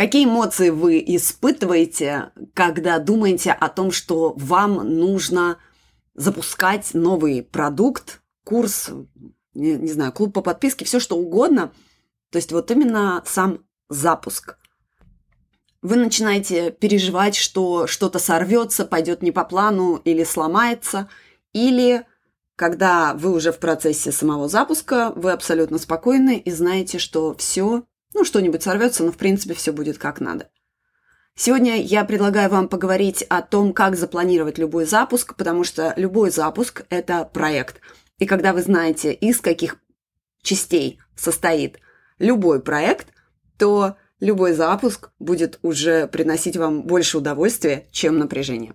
Какие эмоции вы испытываете, когда думаете о том, что вам нужно запускать новый продукт, курс, не, не знаю, клуб по подписке, все что угодно. То есть вот именно сам запуск. Вы начинаете переживать, что что-то сорвется, пойдет не по плану или сломается, или когда вы уже в процессе самого запуска, вы абсолютно спокойны и знаете, что все, ну, что-нибудь сорвется, но в принципе все будет как надо. Сегодня я предлагаю вам поговорить о том, как запланировать любой запуск, потому что любой запуск – это проект. И когда вы знаете, из каких частей состоит любой проект, то любой запуск будет уже приносить вам больше удовольствия, чем напряжения.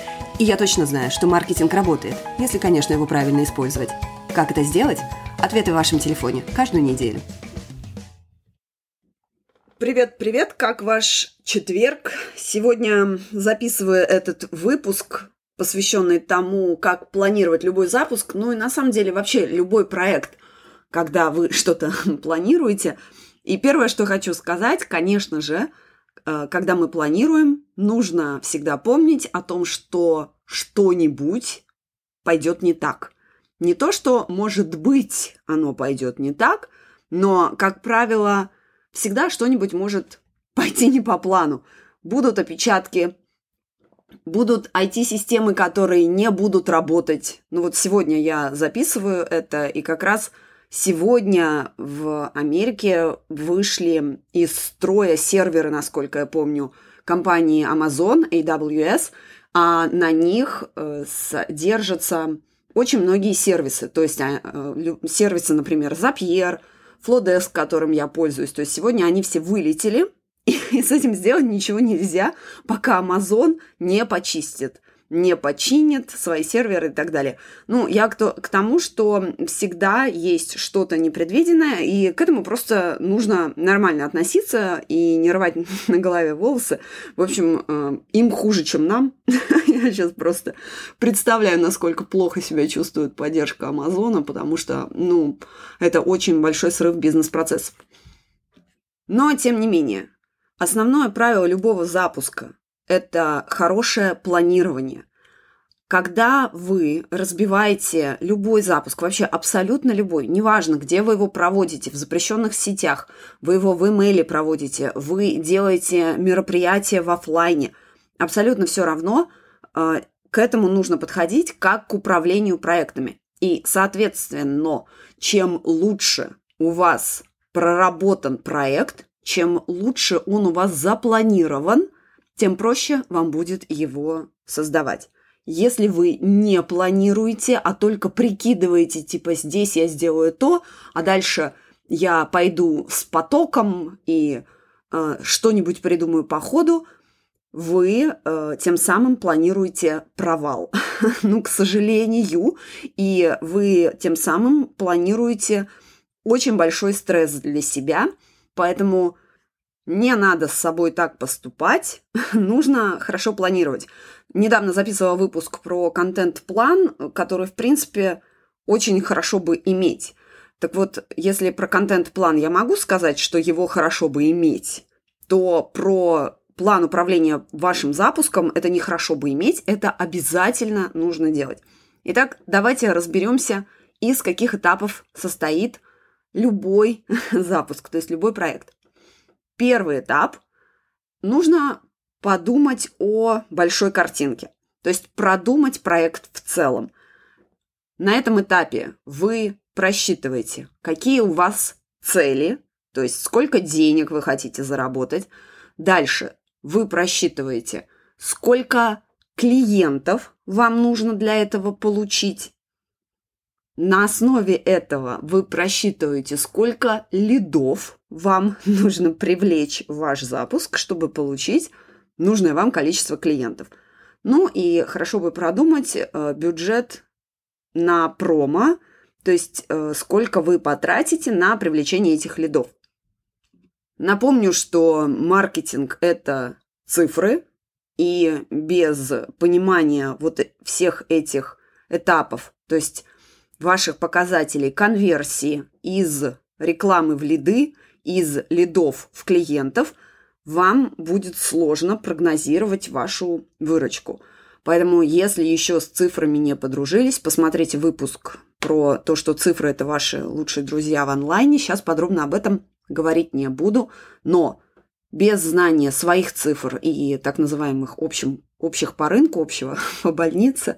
И я точно знаю, что маркетинг работает, если, конечно, его правильно использовать. Как это сделать? Ответы в вашем телефоне каждую неделю. Привет, привет, как ваш четверг? Сегодня записываю этот выпуск, посвященный тому, как планировать любой запуск, ну и на самом деле вообще любой проект, когда вы что-то планируете. И первое, что хочу сказать, конечно же, когда мы планируем, нужно всегда помнить о том, что что-нибудь пойдет не так. Не то, что, может быть, оно пойдет не так, но, как правило, всегда что-нибудь может пойти не по плану. Будут опечатки, будут IT-системы, которые не будут работать. Ну вот сегодня я записываю это, и как раз Сегодня в Америке вышли из строя серверы, насколько я помню, компании Amazon, AWS, а на них э, держатся очень многие сервисы. То есть а, э, сервисы, например, Zapier, Flowdesk, которым я пользуюсь. То есть сегодня они все вылетели, и с этим сделать ничего нельзя, пока Amazon не почистит не починит свои серверы и так далее. Ну, я к, то, к тому, что всегда есть что-то непредвиденное, и к этому просто нужно нормально относиться и не рвать на голове волосы. В общем, э, им хуже, чем нам. я сейчас просто представляю, насколько плохо себя чувствует поддержка Амазона, потому что, ну, это очень большой срыв бизнес-процессов. Но, тем не менее, основное правило любого запуска – это хорошее планирование. Когда вы разбиваете любой запуск, вообще абсолютно любой, неважно, где вы его проводите, в запрещенных сетях, вы его в имейле проводите, вы делаете мероприятие в офлайне, абсолютно все равно, э, к этому нужно подходить как к управлению проектами. И, соответственно, чем лучше у вас проработан проект, чем лучше он у вас запланирован – тем проще вам будет его создавать. Если вы не планируете, а только прикидываете, типа здесь я сделаю то, а дальше я пойду с потоком и э, что-нибудь придумаю по ходу, вы э, тем самым планируете провал. ну, к сожалению, и вы тем самым планируете очень большой стресс для себя, поэтому не надо с собой так поступать, нужно хорошо планировать. Недавно записывала выпуск про контент-план, который, в принципе, очень хорошо бы иметь. Так вот, если про контент-план я могу сказать, что его хорошо бы иметь, то про план управления вашим запуском это не хорошо бы иметь, это обязательно нужно делать. Итак, давайте разберемся, из каких этапов состоит любой запуск, то есть любой проект первый этап нужно подумать о большой картинке, то есть продумать проект в целом. На этом этапе вы просчитываете, какие у вас цели, то есть сколько денег вы хотите заработать. Дальше вы просчитываете, сколько клиентов вам нужно для этого получить. На основе этого вы просчитываете, сколько лидов вам нужно привлечь в ваш запуск, чтобы получить нужное вам количество клиентов. Ну и хорошо бы продумать э, бюджет на промо, то есть э, сколько вы потратите на привлечение этих лидов. Напомню, что маркетинг – это цифры, и без понимания вот всех этих этапов, то есть ваших показателей конверсии из рекламы в лиды, из лидов в клиентов, вам будет сложно прогнозировать вашу выручку. Поэтому, если еще с цифрами не подружились, посмотрите выпуск про то, что цифры – это ваши лучшие друзья в онлайне. Сейчас подробно об этом говорить не буду. Но без знания своих цифр и так называемых общим, общих по рынку, общего по больнице,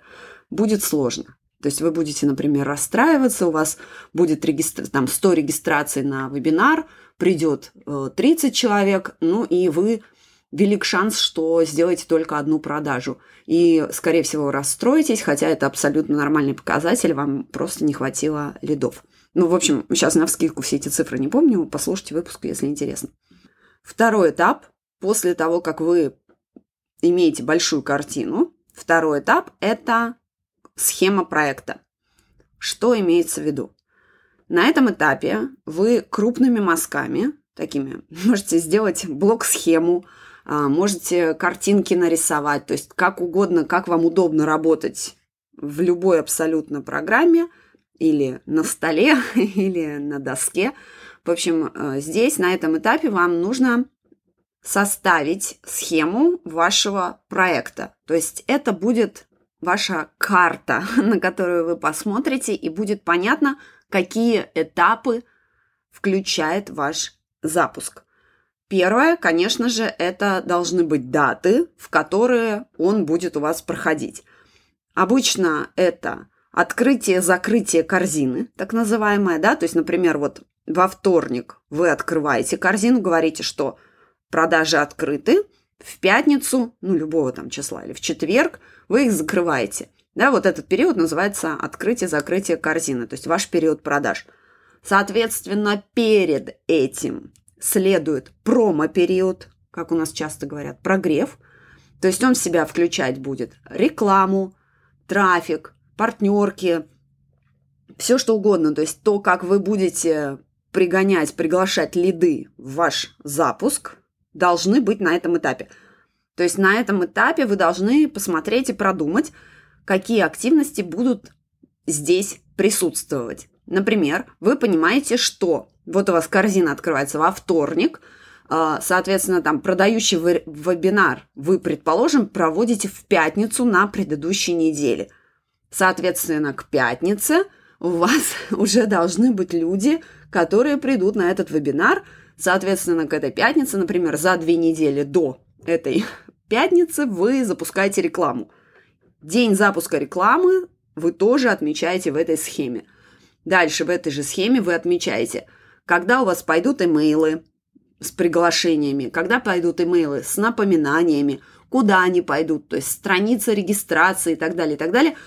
будет сложно. То есть вы будете, например, расстраиваться, у вас будет регистр... там 100 регистраций на вебинар, придет 30 э, человек, ну и вы велик шанс, что сделаете только одну продажу. И, скорее всего, расстроитесь, хотя это абсолютно нормальный показатель, вам просто не хватило лидов. Ну, в общем, сейчас на вскидку все эти цифры не помню, послушайте выпуск, если интересно. Второй этап, после того, как вы имеете большую картину, второй этап – это схема проекта. Что имеется в виду? На этом этапе вы крупными мазками, такими, можете сделать блок-схему, а, можете картинки нарисовать, то есть как угодно, как вам удобно работать в любой абсолютно программе или на столе, или на доске – в общем, э, здесь, на этом этапе, вам нужно составить схему вашего проекта. То есть это будет ваша карта, на которую вы посмотрите, и будет понятно, какие этапы включает ваш запуск. Первое, конечно же, это должны быть даты, в которые он будет у вас проходить. Обычно это открытие-закрытие корзины, так называемое, да, то есть, например, вот во вторник вы открываете корзину, говорите, что продажи открыты, в пятницу, ну, любого там числа, или в четверг вы их закрываете. Да, вот этот период называется открытие-закрытие корзины, то есть ваш период продаж. Соответственно, перед этим следует промо-период, как у нас часто говорят, прогрев. То есть он в себя включать будет рекламу, трафик, партнерки, все что угодно. То есть то, как вы будете пригонять, приглашать лиды в ваш запуск, должны быть на этом этапе. То есть на этом этапе вы должны посмотреть и продумать, какие активности будут здесь присутствовать. Например, вы понимаете, что вот у вас корзина открывается во вторник, а, соответственно, там продающий вебинар вы, предположим, проводите в пятницу на предыдущей неделе. Соответственно, к пятнице у вас уже должны быть люди, которые придут на этот вебинар, соответственно, к этой пятнице, например, за две недели до этой пятницы вы запускаете рекламу. День запуска рекламы вы тоже отмечаете в этой схеме. Дальше в этой же схеме вы отмечаете, когда у вас пойдут имейлы с приглашениями, когда пойдут имейлы с напоминаниями, куда они пойдут, то есть страница регистрации и так далее, и так далее.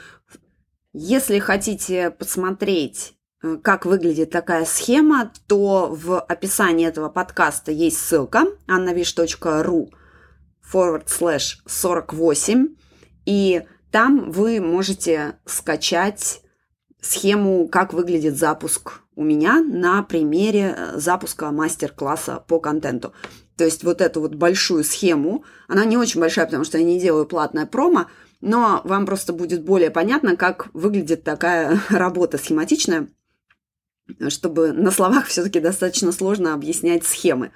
Если хотите посмотреть Э, как выглядит такая схема, то в описании этого подкаста есть ссылка annavish.ru forward slash 48, и там вы можете скачать схему, как выглядит запуск у меня на примере э, запуска мастер-класса по контенту. То есть вот эту вот большую схему, она не очень большая, потому что я не делаю платное промо, но вам просто будет более понятно, как выглядит такая работа схематичная чтобы на словах все-таки достаточно сложно объяснять схемы.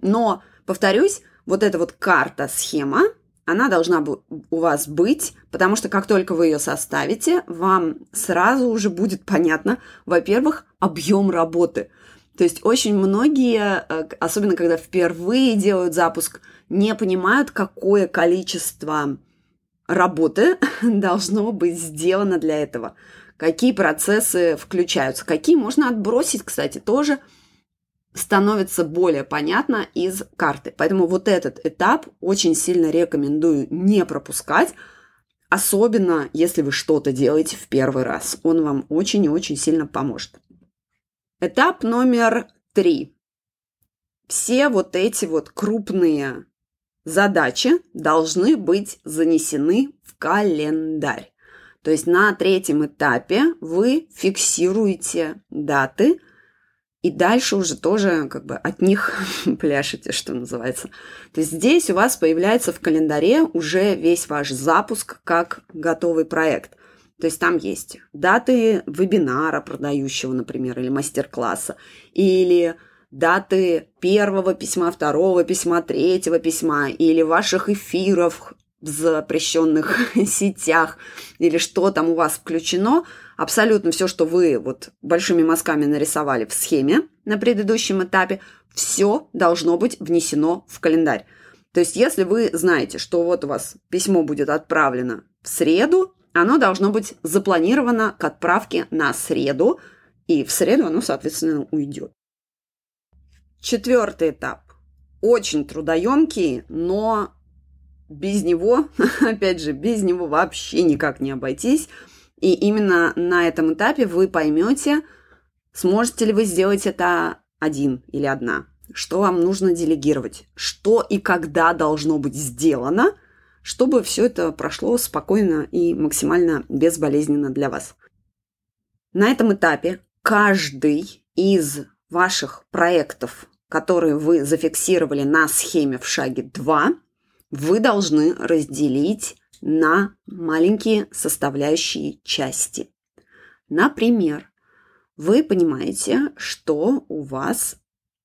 Но, повторюсь, вот эта вот карта-схема, она должна у вас быть, потому что как только вы ее составите, вам сразу уже будет понятно, во-первых, объем работы. То есть очень многие, э, особенно когда впервые делают запуск, не понимают, какое количество работы должно быть сделано для этого какие процессы включаются, какие можно отбросить, кстати, тоже становится более понятно из карты. Поэтому вот этот этап очень сильно рекомендую не пропускать, особенно если вы что-то делаете в первый раз. Он вам очень и очень сильно поможет. Этап номер три. Все вот эти вот крупные задачи должны быть занесены в календарь. То есть на третьем этапе вы фиксируете даты и дальше уже тоже как бы от них пляшете, что называется. То есть здесь у вас появляется в календаре уже весь ваш запуск как готовый проект. То есть там есть даты вебинара продающего, например, или мастер-класса, или даты первого письма, второго письма, третьего письма, или ваших эфиров в запрещенных сетях, или что там у вас включено, абсолютно все, что вы вот большими мазками нарисовали в схеме на предыдущем этапе, все должно быть внесено в календарь. То есть, если вы знаете, что вот у вас письмо будет отправлено в среду, оно должно быть запланировано к отправке на среду, и в среду оно, соответственно, уйдет. Четвертый этап. Очень трудоемкий, но без него, опять же, без него вообще никак не обойтись. И именно на этом этапе вы поймете, сможете ли вы сделать это один или одна, что вам нужно делегировать, что и когда должно быть сделано, чтобы все это прошло спокойно и максимально безболезненно для вас. На этом этапе каждый из ваших проектов которые вы зафиксировали на схеме в шаге 2, вы должны разделить на маленькие составляющие части. Например, вы понимаете, что у вас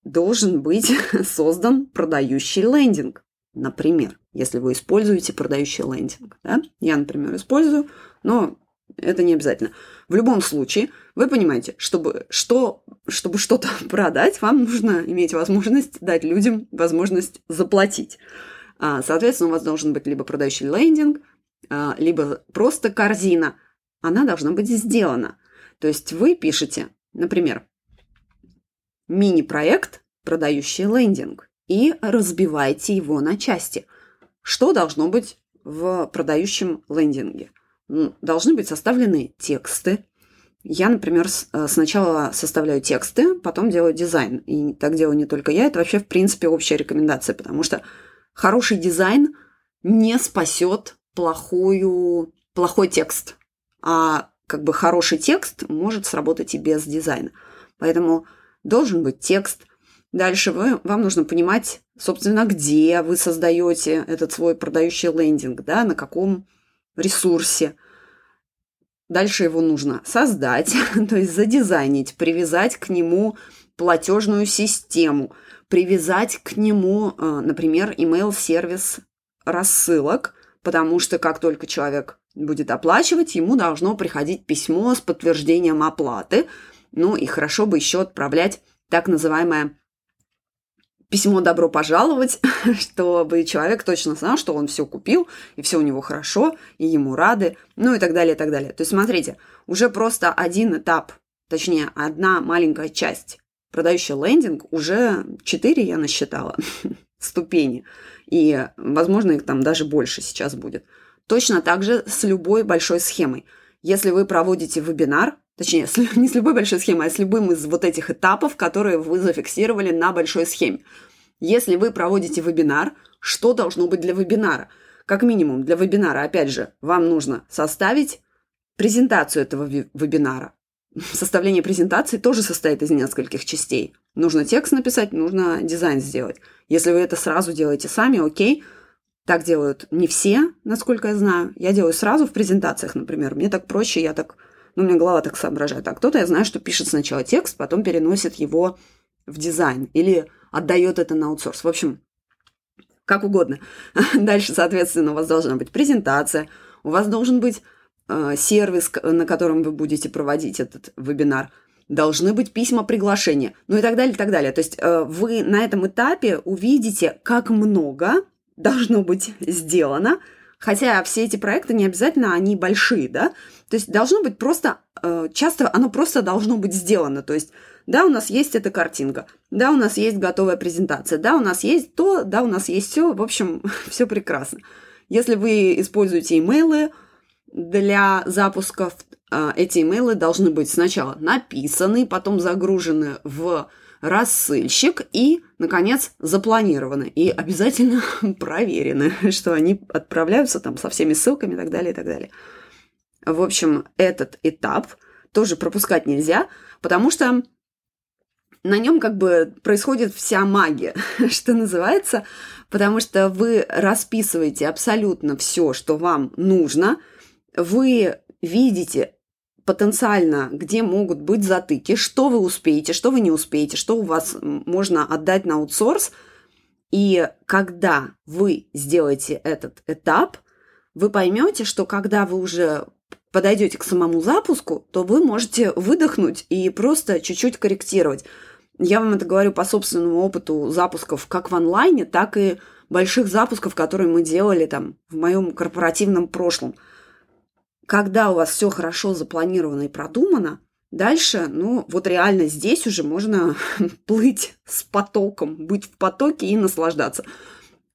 должен быть создан продающий лендинг. Например, если вы используете продающий лендинг. Да? Я, например, использую, но это не обязательно. В любом случае, вы понимаете, чтобы, что, чтобы что-то продать, вам нужно иметь возможность дать людям возможность заплатить. А, соответственно, у вас должен быть либо продающий лендинг, либо просто корзина. Она должна быть сделана. То есть вы пишете, например, мини-проект, продающий лендинг, и разбиваете его на части. Что должно быть в продающем лендинге? должны быть составлены тексты. Я, например, э, сначала составляю тексты, потом делаю дизайн. И так делаю не только я, это вообще, в принципе, общая рекомендация, потому что хороший дизайн не спасет плохую, плохой текст. А как бы хороший текст может сработать и без дизайна. Поэтому должен быть текст. Дальше вы, вам нужно понимать, собственно, где вы создаете этот свой продающий лендинг, да, на каком ресурсе. Дальше его нужно создать, то есть задизайнить, привязать к нему платежную систему, привязать к нему, э, например, email-сервис рассылок, потому что как только человек будет оплачивать, ему должно приходить письмо с подтверждением оплаты. Ну и хорошо бы еще отправлять так называемое письмо «добро пожаловать», чтобы человек точно знал, что он все купил, и все у него хорошо, и ему рады, ну и так далее, и так далее. То есть, смотрите, уже просто один этап, точнее, одна маленькая часть продающая лендинг, уже четыре я насчитала ступени, и, возможно, их там даже больше сейчас будет. Точно так же с любой большой схемой. Если вы проводите вебинар, Точнее, не с любой большой схемой, а с любым из вот этих этапов, которые вы зафиксировали на большой схеме. Если вы проводите вебинар, что должно быть для вебинара? Как минимум, для вебинара, опять же, вам нужно составить презентацию этого вебинара. Составление презентации тоже состоит из нескольких частей. Нужно текст написать, нужно дизайн сделать. Если вы это сразу делаете сами, окей. Так делают не все, насколько я знаю. Я делаю сразу в презентациях, например. Мне так проще, я так ну, у меня голова так соображает. А кто-то, я знаю, что пишет сначала текст, потом переносит его в дизайн или отдает это на аутсорс. В общем, как угодно. Дальше, соответственно, у вас должна быть презентация, у вас должен быть сервис, на котором вы будете проводить этот вебинар, должны быть письма приглашения, ну и так далее, и так далее. То есть э, вы на этом этапе увидите, как много должно быть сделано, хотя все эти проекты не обязательно они большие, да, то есть должно быть просто, э, часто оно просто должно быть сделано. То есть, да, у нас есть эта картинка, да, у нас есть готовая презентация, да, у нас есть то, да, у нас есть все. В общем, все прекрасно. Если вы используете имейлы для запусков, э, эти имейлы должны быть сначала написаны, потом загружены в рассыльщик и, наконец, запланированы. И обязательно проверены, что они отправляются там со всеми ссылками и так далее, и так далее. В общем, этот этап тоже пропускать нельзя, потому что на нем как бы происходит вся магия, что называется, потому что вы расписываете абсолютно все, что вам нужно, вы видите потенциально, где могут быть затыки, что вы успеете, что вы не успеете, что у вас можно отдать на аутсорс. И когда вы сделаете этот этап, вы поймете, что когда вы уже подойдете к самому запуску, то вы можете выдохнуть и просто чуть-чуть корректировать. Я вам это говорю по собственному опыту запусков как в онлайне, так и больших запусков, которые мы делали там в моем корпоративном прошлом. Когда у вас все хорошо запланировано и продумано, дальше, ну, вот реально здесь уже можно плыть с потоком, быть в потоке и наслаждаться.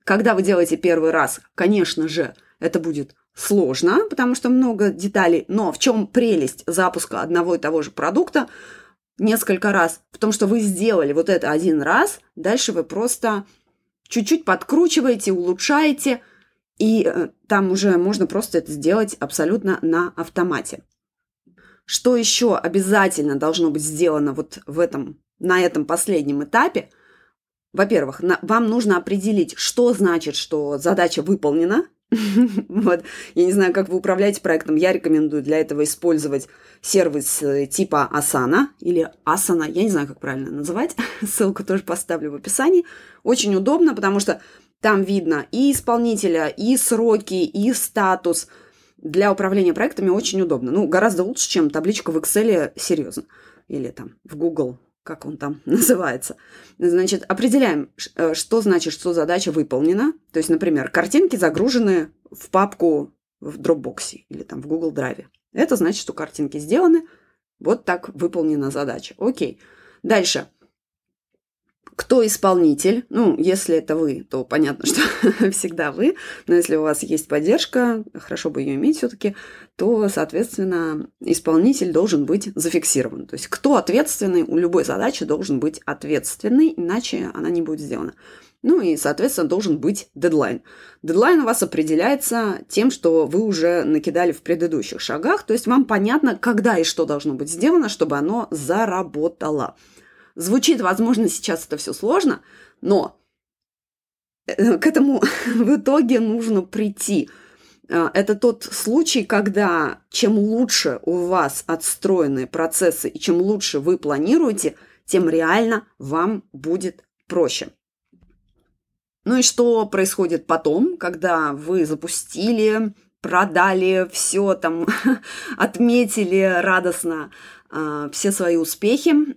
Когда вы делаете первый раз, конечно же, это будет сложно, потому что много деталей, но в чем прелесть запуска одного и того же продукта – несколько раз, в том, что вы сделали вот это один раз, дальше вы просто чуть-чуть подкручиваете, улучшаете, и э, там уже можно просто это сделать абсолютно на автомате. Что еще обязательно должно быть сделано вот в этом, на этом последнем этапе? Во-первых, вам нужно определить, что значит, что задача выполнена, Вот. Я не знаю, как вы управляете проектом. Я рекомендую для этого использовать сервис э, типа Asana или Asana. Я не знаю, как правильно называть. Ссылку тоже поставлю в описании. Очень удобно, потому что там видно и исполнителя, и сроки, и статус. Для управления проектами очень удобно. Ну, гораздо лучше, чем табличка в Excel, серьезно. Или там в Google как он там называется. Значит, определяем, э, что значит, что задача выполнена. То есть, например, картинки загружены в папку в Dropbox или там в Google Drive. Это значит, что картинки сделаны. Вот так выполнена задача. Окей. Дальше кто исполнитель. Ну, если это вы, то понятно, что всегда вы. Но если у вас есть поддержка, хорошо бы ее иметь все-таки, то, соответственно, исполнитель должен быть зафиксирован. То есть кто ответственный, у любой задачи должен быть ответственный, иначе она не будет сделана. Ну и, соответственно, должен быть дедлайн. Дедлайн у вас определяется тем, что вы уже накидали в предыдущих шагах, то есть вам понятно, когда и что должно быть сделано, чтобы оно заработало. Звучит, возможно, сейчас это все сложно, но э, к этому в итоге нужно прийти. Э, это тот случай, когда чем лучше у вас отстроены процессы и чем лучше вы планируете, тем реально вам будет проще. Ну и что происходит потом, когда вы запустили, продали все там, отметили радостно э, все свои успехи,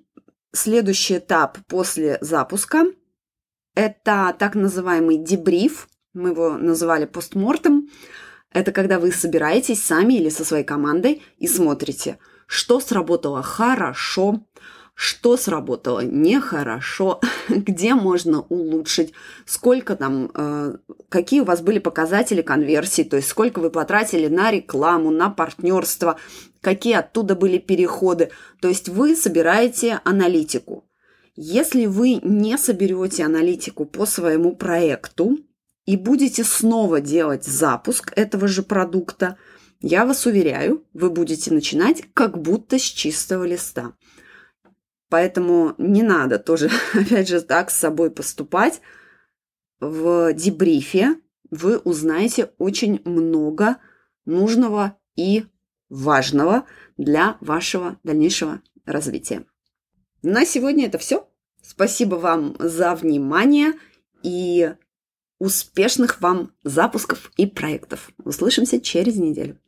Следующий этап после запуска – это так называемый дебриф, мы его называли постмортом. Это когда вы собираетесь сами или со своей командой и смотрите, что сработало хорошо, что сработало нехорошо, где можно улучшить, сколько там, э, какие у вас были показатели конверсии, то есть сколько вы потратили на рекламу, на партнерство, какие оттуда были переходы. То есть вы собираете аналитику. Если вы не соберете аналитику по своему проекту и будете снова делать запуск этого же продукта, я вас уверяю, вы будете начинать как будто с чистого листа. Поэтому не надо тоже, опять же, так с собой поступать. В дебрифе вы узнаете очень много нужного и важного для вашего дальнейшего развития. На сегодня это все. Спасибо вам за внимание и успешных вам запусков и проектов. Услышимся через неделю.